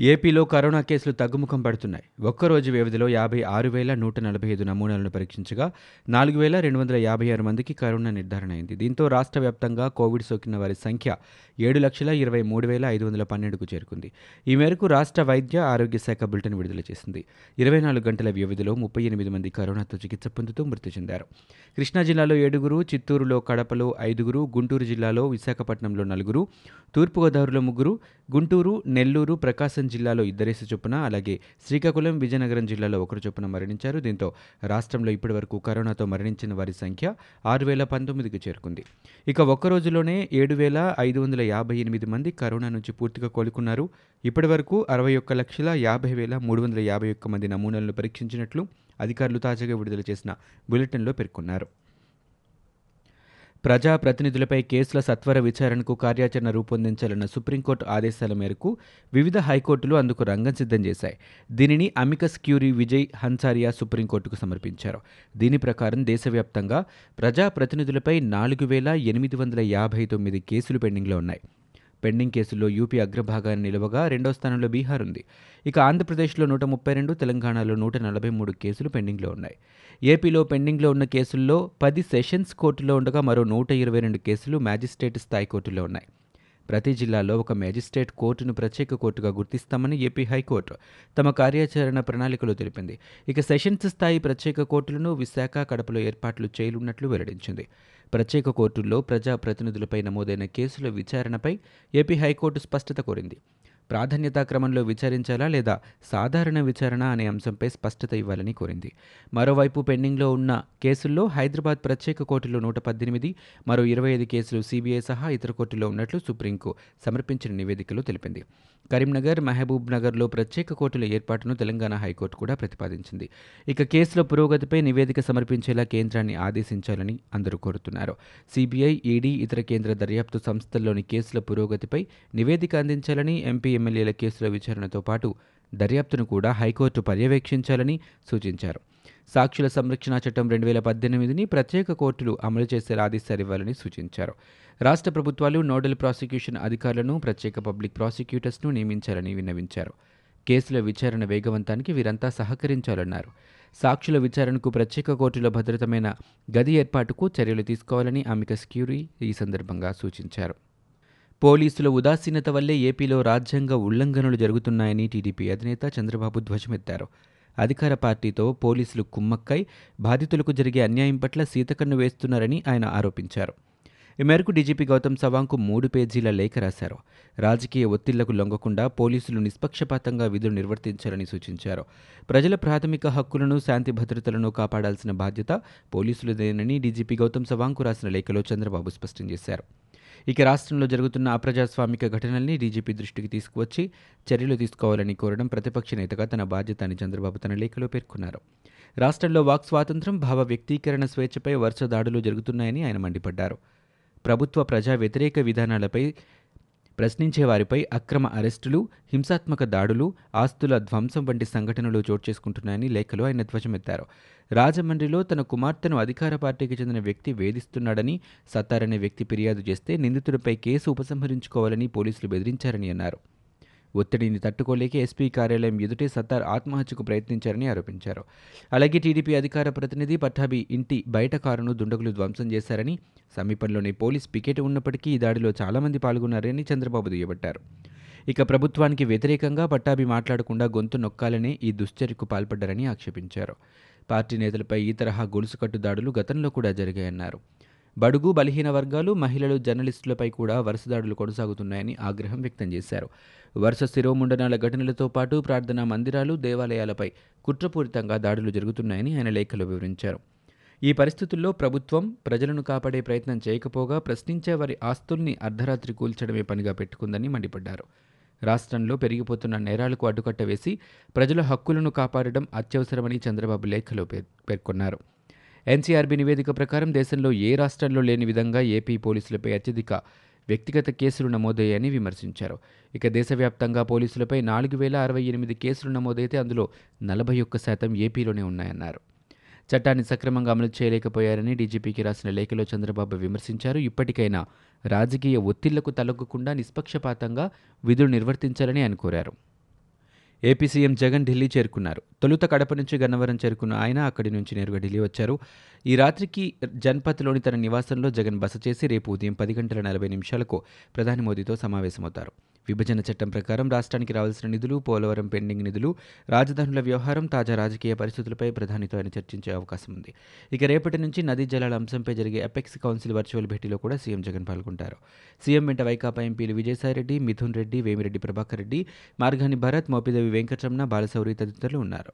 ఏపీలో కరోనా కేసులు తగ్గుముఖం పడుతున్నాయి. ఒక్కరోజు వ్యవధిలో యాభై ఆరు వేల నూట నలభై ఐదు నమూనాలను పరీక్షించగా నాలుగు వేల రెండు వందల యాభై ఆరు మందికి కరోనా నిర్ధారణ అయింది. దీంతో రాష్ట్ర వ్యాప్తంగా కోవిడ్ సోకిన వారి సంఖ్య ఏడు లక్షల ఇరవై మూడు వేల ఐదు వందల పన్నెండుకు చేరుకుంది. ఈ మేరకు రాష్ట్ర వైద్య ఆరోగ్య శాఖ బులెటిన్ విడుదల చేసింది. ఇరవై నాలుగు గంటల వ్యవధిలో ముప్పై ఎనిమిది మంది కరోనాతో చికిత్స పొందుతూ మృతి చెందారు. కృష్ణా జిల్లాలో ఏడుగురు చిత్తూరులో కడపలో ఐదుగురు గుంటూరు జిల్లాలో విశాఖపట్నంలో నలుగురు తూర్పుగోదావరిలో ముగ్గురు గుంటూరు నెల్లూరు ప్రకాశం జిల్లాలో ఇద్దరేసి చొప్పున అలాగే శ్రీకాకుళం విజయనగరం జిల్లాలో ఒకరు చొప్పున మరణించారు. దీంతో రాష్ట్రంలో ఇప్పటివరకు కరోనాతో మరణించిన వారి సంఖ్య ఆరు వేల పంతొమ్మిదికి చేరుకుంది. ఇక ఒక్క రోజులోనే ఏడు వేల ఐదు వందల యాభై ఎనిమిది మంది కరోనా నుంచి పూర్తిగా కోలుకున్నారు. ఇప్పటివరకు అరవై ఒక్క లక్షల యాభై వేల మూడు వందల యాభై ఒక్క మంది నమూనాలను పరీక్షించినట్లు అధికారులు తాజాగా విడుదల చేసిన బులెటిన్లో పేర్కొన్నారు. ప్రజా ప్రతినిధులపై కేసుల సత్వర విచారణకు కార్యాచరణ రూపొందించాలన్న సుప్రీంకోర్టు ఆదేశాల మేరకు వివిధ హైకోర్టులు అందుకు రంగం సిద్ధం చేశాయి. దీనిని అమికస్ క్యూరీ విజయ్ హన్సారియా సుప్రీంకోర్టుకు సమర్పించారు. దీని ప్రకారం దేశవ్యాప్తంగా ప్రజా ప్రతినిధులపై నాలుగు వేల ఎనిమిది వందల యాభై తొమ్మిది కేసులు పెండింగ్లో ఉన్నాయి. పెండింగ్ కేసుల్లో యూపీ అగ్రభాగాన్ని నిలవగా రెండో స్థానంలో బీహార్ ఉంది. ఇక ఆంధ్రప్రదేశ్లో నూట ముప్పై రెండు తెలంగాణలో నూట నలభై మూడు కేసులు పెండింగ్లో ఉన్నాయి. ఏపీలో పెండింగ్లో ఉన్న కేసుల్లో పది సెషన్స్ కోర్టులో ఉండగా మరో నూట ఇరవై రెండు కేసులు మ్యాజిస్ట్రేట్ స్థాయి కోర్టులో ఉన్నాయి. ప్రతి జిల్లాలో ఒక మేజిస్ట్రేట్ కోర్టును ప్రత్యేక కోర్టుగా గుర్తిస్తామని ఏపీ హైకోర్టు తమ కార్యాచరణ ప్రణాళికలో తెలిపింది. ఇక సెషన్స్ స్థాయి ప్రత్యేక కోర్టులను విశాఖ కడపలో ఏర్పాట్లు చేయనున్నట్లు వెల్లడించింది. ప్రత్యేక కోర్టుల్లో ప్రజా ప్రతినిధులపై నమోదైన కేసుల విచారణపై ఏపీ హైకోర్టు స్పష్టత కోరింది. ప్రాధాన్యతా క్రమంలో విచారించాలా లేదా సాధారణ విచారణ అనే అంశంపై స్పష్టత ఇవ్వాలని కోరింది. మరోవైపు పెండింగ్లో ఉన్న కేసుల్లో హైదరాబాద్ ప్రత్యేక కోర్టులో నూట పద్దెనిమిది మరో ఇరవై ఐదు కేసులు సీబీఐ సహా ఇతర కోర్టుల్లో ఉన్నట్లు సుప్రీంకు సమర్పించిన నివేదికలో తెలిపింది. కరీంనగర్ మహబూబ్ నగర్లో ప్రత్యేక కోర్టుల ఏర్పాటును తెలంగాణ హైకోర్టు కూడా ప్రతిపాదించింది. ఇక కేసుల పురోగతిపై నివేదిక సమర్పించేలా కేంద్రాన్ని ఆదేశించాలని అందరూ కోరుతున్నారు. సిబిఐ ఈడీ ఇతర కేంద్ర దర్యాప్తు సంస్థల్లోని కేసుల పురోగతిపై నివేదిక అందించాలని ఎంపీ ఎమ్మెల్యేల కేసుల విచారణతో పాటు దర్యాప్తును కూడా హైకోర్టు పర్యవేక్షించాలని సూచించారు. సాక్షుల సంరక్షణ చట్టం రెండు వేల పద్దెనిమిదిని ప్రత్యేక కోర్టులు అమలు చేసేలా ఆదేశాలివ్వాలని సూచించారు. రాష్ట్ర ప్రభుత్వాలు నోడల్ ప్రాసిక్యూషన్ అధికారులను ప్రత్యేక పబ్లిక్ ప్రాసిక్యూటర్స్ను నియమించాలని విన్నవించారు. కేసుల విచారణ వేగవంతానికి వీరంతా సహకరించాలన్నారు. సాక్షుల విచారణకు ప్రత్యేక కోర్టులో భద్రతమైన గది ఏర్పాటుకు చర్యలు తీసుకోవాలని అమికస్ క్యూరీ ఈ సందర్భంగా సూచించారు. పోలీసుల ఉదాసీనత వల్లే ఏపీలో రాజ్యాంగ ఉల్లంఘనలు జరుగుతున్నాయని టీడీపీ అధినేత చంద్రబాబు ధ్వజమెత్తారు. అధికార పార్టీతో పోలీసులు కుమ్మక్కై బాధితులకు జరిగే అన్యాయం పట్ల సీతకన్ను వేస్తున్నారని ఆయన ఆరోపించారు. ఈ మేరకు డీజీపీ గౌతమ్ సవాంగ్కు మూడు పేజీల లేఖ రాశారు. రాజకీయ ఒత్తిళ్ళకు లొంగకుండా పోలీసులు నిష్పక్షపాతంగా విధులు నిర్వర్తించాలని సూచించారు. ప్రజల ప్రాథమిక హక్కులను శాంతి భద్రతలను కాపాడాల్సిన బాధ్యత పోలీసులదేనని డీజీపీ గౌతమ్ సవాంగ్కు రాసిన లేఖలో చంద్రబాబు స్పష్టం చేశారు. ఇక రాష్ట్రంలో జరుగుతున్న అప్రజాస్వామిక ఘటనల్ని డీజీపీ దృష్టికి తీసుకువచ్చి చర్యలు తీసుకోవాలని కోరడం ప్రతిపక్ష నేతగా తన బాధ్యత అని చంద్రబాబు తన లేఖలో పేర్కొన్నారు. రాష్ట్రంలో వాక్ స్వాతంత్రం భావ వ్యక్తీకరణ స్వేచ్ఛపై వరుస దాడులు జరుగుతున్నాయని ఆయన మండిపడ్డారు. ప్రభుత్వ ప్రజా వ్యతిరేక విధానాలపై ప్రశ్నించే వారిపై అక్రమ అరెస్టులు హింసాత్మక దాడులు ఆస్తుల ధ్వంసం వంటి సంఘటనలు చోటు చేసుకుంటున్నాయని లేఖలో ఆయన ధ్వజమెత్తారు. రాజమండ్రిలో తన కుమార్తెను అధికార పార్టీకి చెందిన వ్యక్తి వేధిస్తున్నాడని సత్తారనే వ్యక్తి ఫిర్యాదు చేస్తే నిందితుడిపై కేసు ఉపసంహరించుకోవాలని పోలీసులు బెదిరించారని అన్నారు. ఒత్తిడిని తట్టుకోలేక ఎస్పీ కార్యాలయం ఎదుటే సత్తార్ ఆత్మహత్యకు ప్రయత్నించారని ఆరోపించారు. అలాగే టీడీపీ అధికార ప్రతినిధి పట్టాభి ఇంటి బయట కారును దుండగులు ధ్వంసం చేశారని సమీపంలోనే పోలీస్ పికెట్ ఉన్నప్పటికీ ఈ దాడిలో చాలామంది పాల్గొన్నారని చంద్రబాబు దుయ్యబట్టారు. ఇక ప్రభుత్వానికి వ్యతిరేకంగా పట్టాభి మాట్లాడకుండా గొంతు నొక్కాలనే ఈ దుశ్చర్యకు పాల్పడ్డారని ఆక్షేపించారు. పార్టీ నేతలపై ఈ తరహా గొలుసుకట్టు దాడులు గతంలో కూడా జరిగాయన్నారు. బడుగు బలహీన వర్గాలు మహిళలు జర్నలిస్టులపై కూడా వరుస దాడులు కొనసాగుతున్నాయని ఆగ్రహం వ్యక్తం చేశారు. వరుస శిరోముండనాల ఘటనలతో పాటు ప్రార్థనా మందిరాలు దేవాలయాలపై కుట్రపూరితంగా దాడులు జరుగుతున్నాయని ఆయన లేఖలో వివరించారు. ఈ పరిస్థితుల్లో ప్రభుత్వం ప్రజలను కాపాడే ప్రయత్నం చేయకపోగా ప్రశ్నించే వారి ఆస్తుల్ని అర్ధరాత్రి కూల్చడమే పనిగా పెట్టుకుందని మండిపడ్డారు. రాష్ట్రంలో పెరిగిపోతున్న నేరాలకు అడ్డుకట్ట వేసి ప్రజల హక్కులను కాపాడడం అత్యవసరమని చంద్రబాబు లేఖలో పేర్కొన్నారు. ఎన్సీఆర్బీ నివేదిక ప్రకారం దేశంలో ఏ రాష్ట్రంలో లేని విధంగా ఏపీ పోలీసులపై అత్యధిక వ్యక్తిగత కేసులు నమోదయ్యాయని విమర్శించారు. ఇక దేశవ్యాప్తంగా పోలీసులపై నాలుగు వేల అరవై ఎనిమిది కేసులు నమోదైతే అందులో నలభై ఒక్క శాతం ఏపీలోనే ఉన్నాయన్నారు. చట్టాన్ని సక్రమంగా అమలు చేయలేకపోయారని డీజీపీకి రాసిన లేఖలో చంద్రబాబు విమర్శించారు. ఇప్పటికైనా రాజకీయ ఒత్తిళ్ళకు తలొగ్గకుండా నిష్పక్షపాతంగా విధులు నిర్వర్తించాలని ఆయన కోరారు. ఏపీ సీఎం జగన్ ఢిల్లీ చేరుకున్నారు. తొలుత కడప నుంచి గన్నవరం చేరుకున్న ఆయన అక్కడి నుంచి నేరుగా ఢిల్లీ వచ్చారు. ఈ రాత్రికి జన్పథ్లోని తన నివాసంలో జగన్ బస చేసి రేపు ఉదయం పది గంటల నలభై నిమిషాలకు ప్రధాని మోదీతో సమావేశమవుతారు. విభజన చట్టం ప్రకారం రాష్ట్రానికి రావాల్సిన నిధులు పోలవరం పెండింగ్ నిధులు రాజధానుల వ్యవహారం తాజా రాజకీయ పరిస్థితులపై ప్రధానితో ఆయన చర్చించే అవకాశం ఉంది. ఇక రేపటి నుంచి నదీ జలాల అంశంపై జరిగే అపెక్స్ కౌన్సిల్ వర్చువల్ భేటీలో కూడా సీఎం జగన్ పాల్గొంటారు. సీఎం వెంట వైకాపా ఎంపీలు విజయసాయిరెడ్డి మిథున్ రెడ్డి వేమిరెడ్డి ప్రభాకర్ రెడ్డి మార్గాని భరత్ మోపిదేవి వెంకటరమణ బాలశౌరి తదితరులు ఉన్నారు.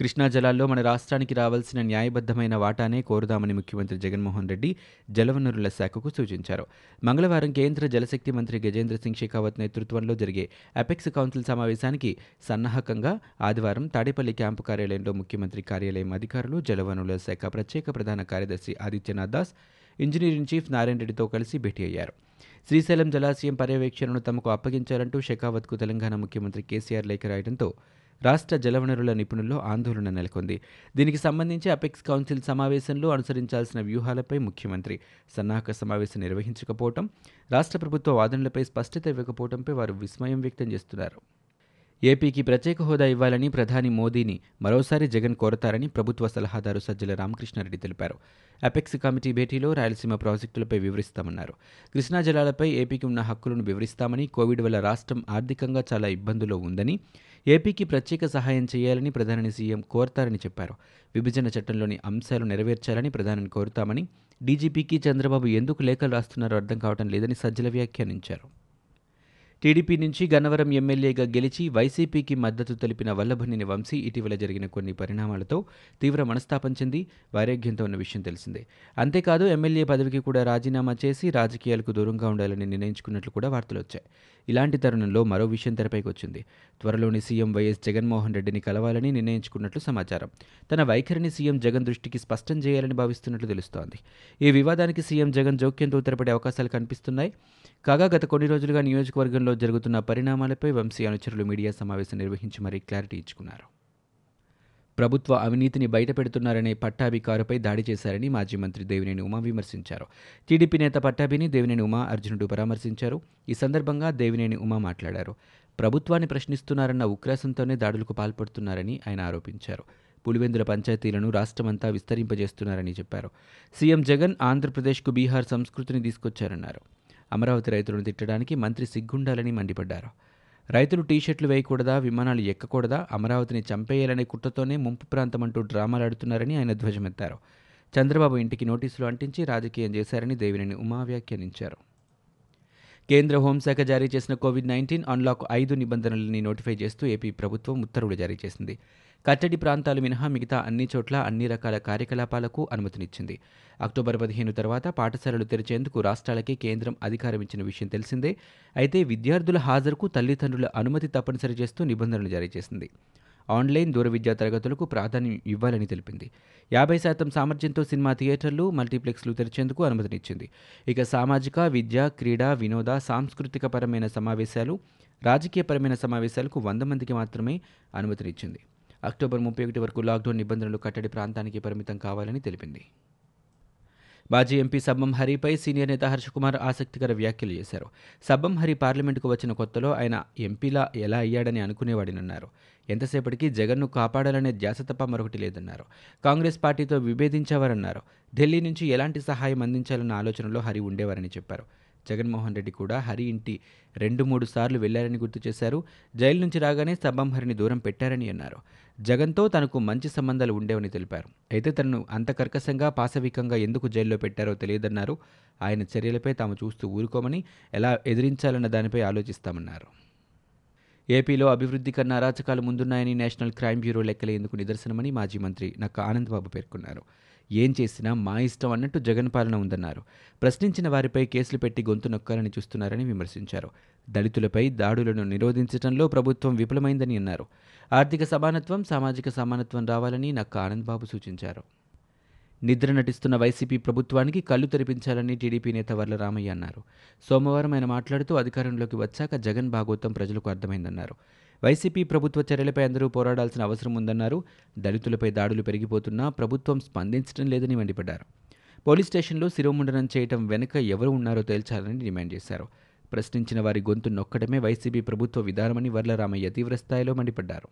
కృష్ణా జలాల్లో మన రాష్ట్రానికి రావాల్సిన న్యాయబద్ధమైన వాటానే కోరుదామని ముఖ్యమంత్రి జగన్మోహన్ రెడ్డి జలవనరుల శాఖకు సూచించారు. మంగళవారం కేంద్ర జలశక్తి మంత్రి గజేంద్ర సింగ్ షెకావత్ నేతృత్వంలో జరిగే అపెక్స్ కౌన్సిల్ సమావేశానికి సన్నాహకంగా ఆదివారం తాడేపల్లి క్యాంపు కార్యాలయంలో ముఖ్యమంత్రి కార్యాలయం అధికారులు జలవనరుల శాఖ ప్రత్యేక ప్రధాన కార్యదర్శి ఆదిత్యనాథ్ దాస్ ఇంజనీరింగ్ చీఫ్ నారాయణ రెడ్డితో కలిసి భేటీ అయ్యారు. శ్రీశైలం జలాశయం పర్యవేక్షణను తమకు అప్పగించాలంటూ షెకావత్కు తెలంగాణ ముఖ్యమంత్రి కేసీఆర్ లేఖ రాయడంతో రాష్ట్ర జలవనరుల నిపుణుల్లో ఆందోళన నెలకొంది. దీనికి సంబంధించి అపెక్స్ కౌన్సిల్ సమావేశంలో అనుసరించాల్సిన వ్యూహాలపై ముఖ్యమంత్రి సన్నాహక సమావేశం నిర్వహించకపోవటం రాష్ట్ర ప్రభుత్వ వాదనలపై స్పష్టత ఇవ్వకపోవడంపై వారు విస్మయం వ్యక్తం చేస్తున్నారు. ఏపీకి ప్రత్యేక హోదా ఇవ్వాలని ప్రధాని మోదీని మరోసారి జగన్ కోరతారని ప్రభుత్వ సలహాదారు సజ్జల రామకృష్ణారెడ్డి తెలిపారు. అపెక్స్ కమిటీ భేటీలో రాయలసీమ ప్రాజెక్టులపై వివరిస్తామన్నారు. కృష్ణా జలాలపై ఏపీకి ఉన్న హక్కులను వివరిస్తామని కోవిడ్ వల్ల రాష్ట్రం ఆర్థికంగా చాలా ఇబ్బందుల్లో ఉందని ఏపీకి ప్రత్యేక సహాయం చేయాలని ప్రధాని సీఎం కోరతారని చెప్పారు. విభజన చట్టంలోని అంశాలు నెరవేర్చాలని ప్రధానిని కోరుతామని డీజీపీకి చంద్రబాబు ఎందుకు లేఖలు రాస్తున్నారో అర్థం కావడం లేదని సజ్జల వ్యాఖ్యానించారు. టీడీపీ నుంచి గన్నవరం ఎమ్మెల్యేగా గెలిచి వైసీపీకి మద్దతు తెలిపిన వల్లభనేని వంశీ ఇటీవల జరిగిన కొన్ని పరిణామాలతో తీవ్ర మనస్తాపం చెంది వైరాగ్యంతో ఉన్న విషయం తెలిసిందే. అంతేకాదు ఎమ్మెల్యే పదవికి కూడా రాజీనామా చేసి రాజకీయాలకు దూరంగా ఉండాలని నిర్ణయించుకున్నట్లు కూడా వార్తలు వచ్చాయి. ఇలాంటి తరుణంలో మరో విషయం తెరపైకి వచ్చింది. త్వరలోని సీఎం వైఎస్ జగన్మోహన్ రెడ్డిని కలవాలని నిర్ణయించుకున్నట్లు సమాచారం. తన వైఖరిని సీఎం జగన్ దృష్టికి స్పష్టం చేయాలని భావిస్తున్నట్లు తెలుస్తోంది. ఈ వివాదానికి సీఎం జగన్ జోక్యంతో తెరపడే అవకాశాలు కనిపిస్తున్నాయి. కాగా గత కొన్ని రోజులుగా నియోజకవర్గంలో జరుగుతున్న పరిణామాలపై వంశీ అనుచరులు మీడియా సమావేశం నిర్వహించి మరీ క్లారిటీ ఇచ్చుకున్నారు. ప్రభుత్వ అవినీతిని బయటపెడుతున్నారనే పట్టాభికారుపై దాడి చేశారని మాజీ మంత్రి దేవినేని ఉమా విమర్శించారు. టీడీపీ నేత పట్టాభిని దేవినేని ఉమా అర్జునుడు పరామర్శించారు. ఈ సందర్భంగా దేవినేని ఉమా మాట్లాడారు. ప్రభుత్వాన్ని ప్రశ్నిస్తున్నారన్న ఉక్రాసంతోనే దాడులకు పాల్పడుతున్నారని ఆయన ఆరోపించారు. పులివెందుల పంచాయతీలను రాష్ట్రమంతా విస్తరింపజేస్తున్నారని చెప్పారు. సీఎం జగన్ ఆంధ్రప్రదేశ్కు బీహార్ సంస్కృతిని తీసుకొచ్చారన్నారు. అమరావతి రైతులను తిట్టడానికి మంత్రి సిగ్గుండాలని మండిపడ్డారు. రైతులు టీషర్ట్లు వేయకూడదా విమానాలు ఎక్కకూడదా అమరావతిని చంపేయాలనే కుట్రతోనే ముంపు ప్రాంతం అంటూ డ్రామాలాడుతున్నారని ఆయన ధ్వజమెత్తారు. చంద్రబాబు ఇంటికి నోటీసులు అంటించి రాజకీయం చేశారని దేవినేని ఉమా వ్యాఖ్యానించారు. కేంద్ర హోంశాఖ జారీ చేసిన కోవిడ్ నైన్టీన్ అన్లాక్ ఐదు నిబంధనలని నోటిఫై చేస్తూ ఏపీ ప్రభుత్వం ఉత్తర్వులు జారీ చేసింది. కట్టడి ప్రాంతాలు మినహా మిగతా అన్ని చోట్ల అన్ని రకాల కార్యకలాపాలకు అనుమతినిచ్చింది. అక్టోబర్ పదిహేను తర్వాత పాఠశాలలు తెరిచేందుకు రాష్ట్రాలకే కేంద్రం అధికారం ఇచ్చిన విషయం తెలిసిందే. అయితే విద్యార్థుల హాజరుకు తల్లిదండ్రుల అనుమతి తప్పనిసరి చేస్తూ నిబంధనలు జారీ చేసింది. ఆన్లైన్ దూర విద్యా తరగతులకు ప్రాధాన్యం ఇవ్వాలని తెలిపింది. యాభై శాతం సామర్థ్యంతో సినిమా థియేటర్లు మల్టీప్లెక్స్లు తెరిచేందుకు అనుమతినిచ్చింది. ఇక సామాజిక విద్య క్రీడా వినోద సాంస్కృతిక పరమైన సమావేశాలు రాజకీయపరమైన సమావేశాలకు వంద మందికి మాత్రమే అనుమతినిచ్చింది. అక్టోబర్ ముప్పై ఒకటి వరకు లాక్డౌన్ నిబంధనలు కట్టడి ప్రాంతానికి పరిమితం కావాలని తెలిపింది. మాజీ ఎంపీ సబ్బం హరిపై సీనియర్ నేత హర్షకుమార్ ఆసక్తికర వ్యాఖ్యలు చేశారు. సబ్బం హరి పార్లమెంటుకు వచ్చిన కొత్తలో ఆయన ఎంపీలా ఎలా అయ్యాడని అనుకునేవాడినన్నారు. ఎంతసేపటికి జగన్ను కాపాడాలనే ధ్యాస తప్ప మరొకటి లేదన్నారు. కాంగ్రెస్ పార్టీతో విభేదించేవారన్నారు. ఢిల్లీ నుంచి ఎలాంటి సహాయం అందించాలన్న ఆలోచనలో హరి ఉండేవారని చెప్పారు. జగన్మోహన్ రెడ్డి కూడా హరి ఇంటి రెండు మూడు సార్లు వెళ్ళారని గుర్తు చేశారు. జైలు నుంచి రాగానే సబ్బం హరిని దూరం పెట్టారని అన్నారు. జగన్తో తనకు మంచి సంబంధాలు ఉండేవని తెలిపారు. అయితే తనను అంత కర్కశంగా పాశవికంగా ఎందుకు జైల్లో పెట్టారో తెలియదన్నారు. ఆయన చర్యలపై తాము చూస్తూ ఊరుకోమని ఎలా ఎదిరించాలన్న దానిపై ఆలోచిస్తామన్నారు. ఏపీలో అభివృద్ధి కన్నా అరాచకాలు ముందున్నాయని నేషనల్ క్రైమ్ బ్యూరో లెక్కలేందుకు నిదర్శనమని మాజీ మంత్రి నక్క ఆనందబాబు పేర్కొన్నారు. ఏం చేసినా మా ఇష్టం అన్నట్టు జగన్ పాలన ఉందన్నారు. ప్రశ్నించిన వారిపై కేసులు పెట్టి గొంతు నొక్కాలని చూస్తున్నారని విమర్శించారు. దళితులపై దాడులను నిరోధించడంలో ప్రభుత్వం విఫలమైందని అన్నారు. ఆర్థిక సమానత్వం సామాజిక సమానత్వం రావాలని నక్క ఆనందబాబు సూచించారు. నిద్ర నటిస్తున్న వైసీపీ ప్రభుత్వానికి కళ్ళు తెరిపించాలని టీడీపీ నేత వర్ల రామయ్య అన్నారు. సోమవారం ఆయన మాట్లాడుతూ అధికారంలోకి వచ్చాక జగన్ భాగోత్వం ప్రజలకు అర్థమైందన్నారు. వైసీపీ ప్రభుత్వ చర్యలపై అందరూ పోరాడాల్సిన అవసరం ఉందన్నారు. దళితులపై దాడులు పెరిగిపోతున్నా ప్రభుత్వం స్పందించడం లేదని మండిపడ్డారు. పోలీస్ స్టేషన్లో శిరోముండనం చేయటం వెనుక ఎవరు ఉన్నారో తేల్చాలని డిమాండ్ చేశారు. ప్రశ్నించిన వారి గొంతు నొక్కడమే వైసీపీ ప్రభుత్వ విధానమని వర్లరామయ్య తీవ్రస్థాయిలో మండిపడ్డారు.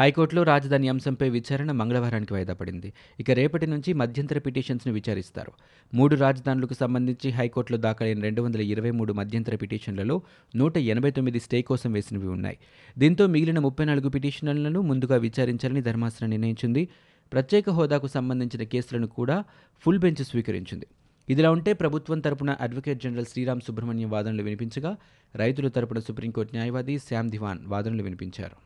హైకోర్టులో రాజధాని అంశంపై విచారణ మంగళవారానికి వాయిదా పడింది. ఇక రేపటి నుంచి మధ్యంతర పిటిషన్స్ను విచారిస్తారు. మూడు రాజధానులకు సంబంధించి హైకోర్టులో దాఖలైన రెండు వందల ఇరవై మూడు మధ్యంతర పిటిషన్లలో నూట ఎనభై తొమ్మిది స్టే కోసం వేసినవి ఉన్నాయి. దీంతో మిగిలిన ముప్పై నాలుగు పిటిషన్లను ముందుగా విచారించాలని ధర్మాసనం నిర్ణయించింది. ప్రత్యేక హోదాకు సంబంధించిన కేసులను కూడా ఫుల్ బెంచ్ స్వీకరించింది. ఇదిలా ఉంటే ప్రభుత్వం తరపున అడ్వకేట్ జనరల్ శ్రీరామ్ సుబ్రహ్మణ్యం వాదనలు వినిపించగా రైతుల తరపున సుప్రీంకోర్టు న్యాయవాది శ్యామ్ దివాన్ వాదనలు వినిపించారు.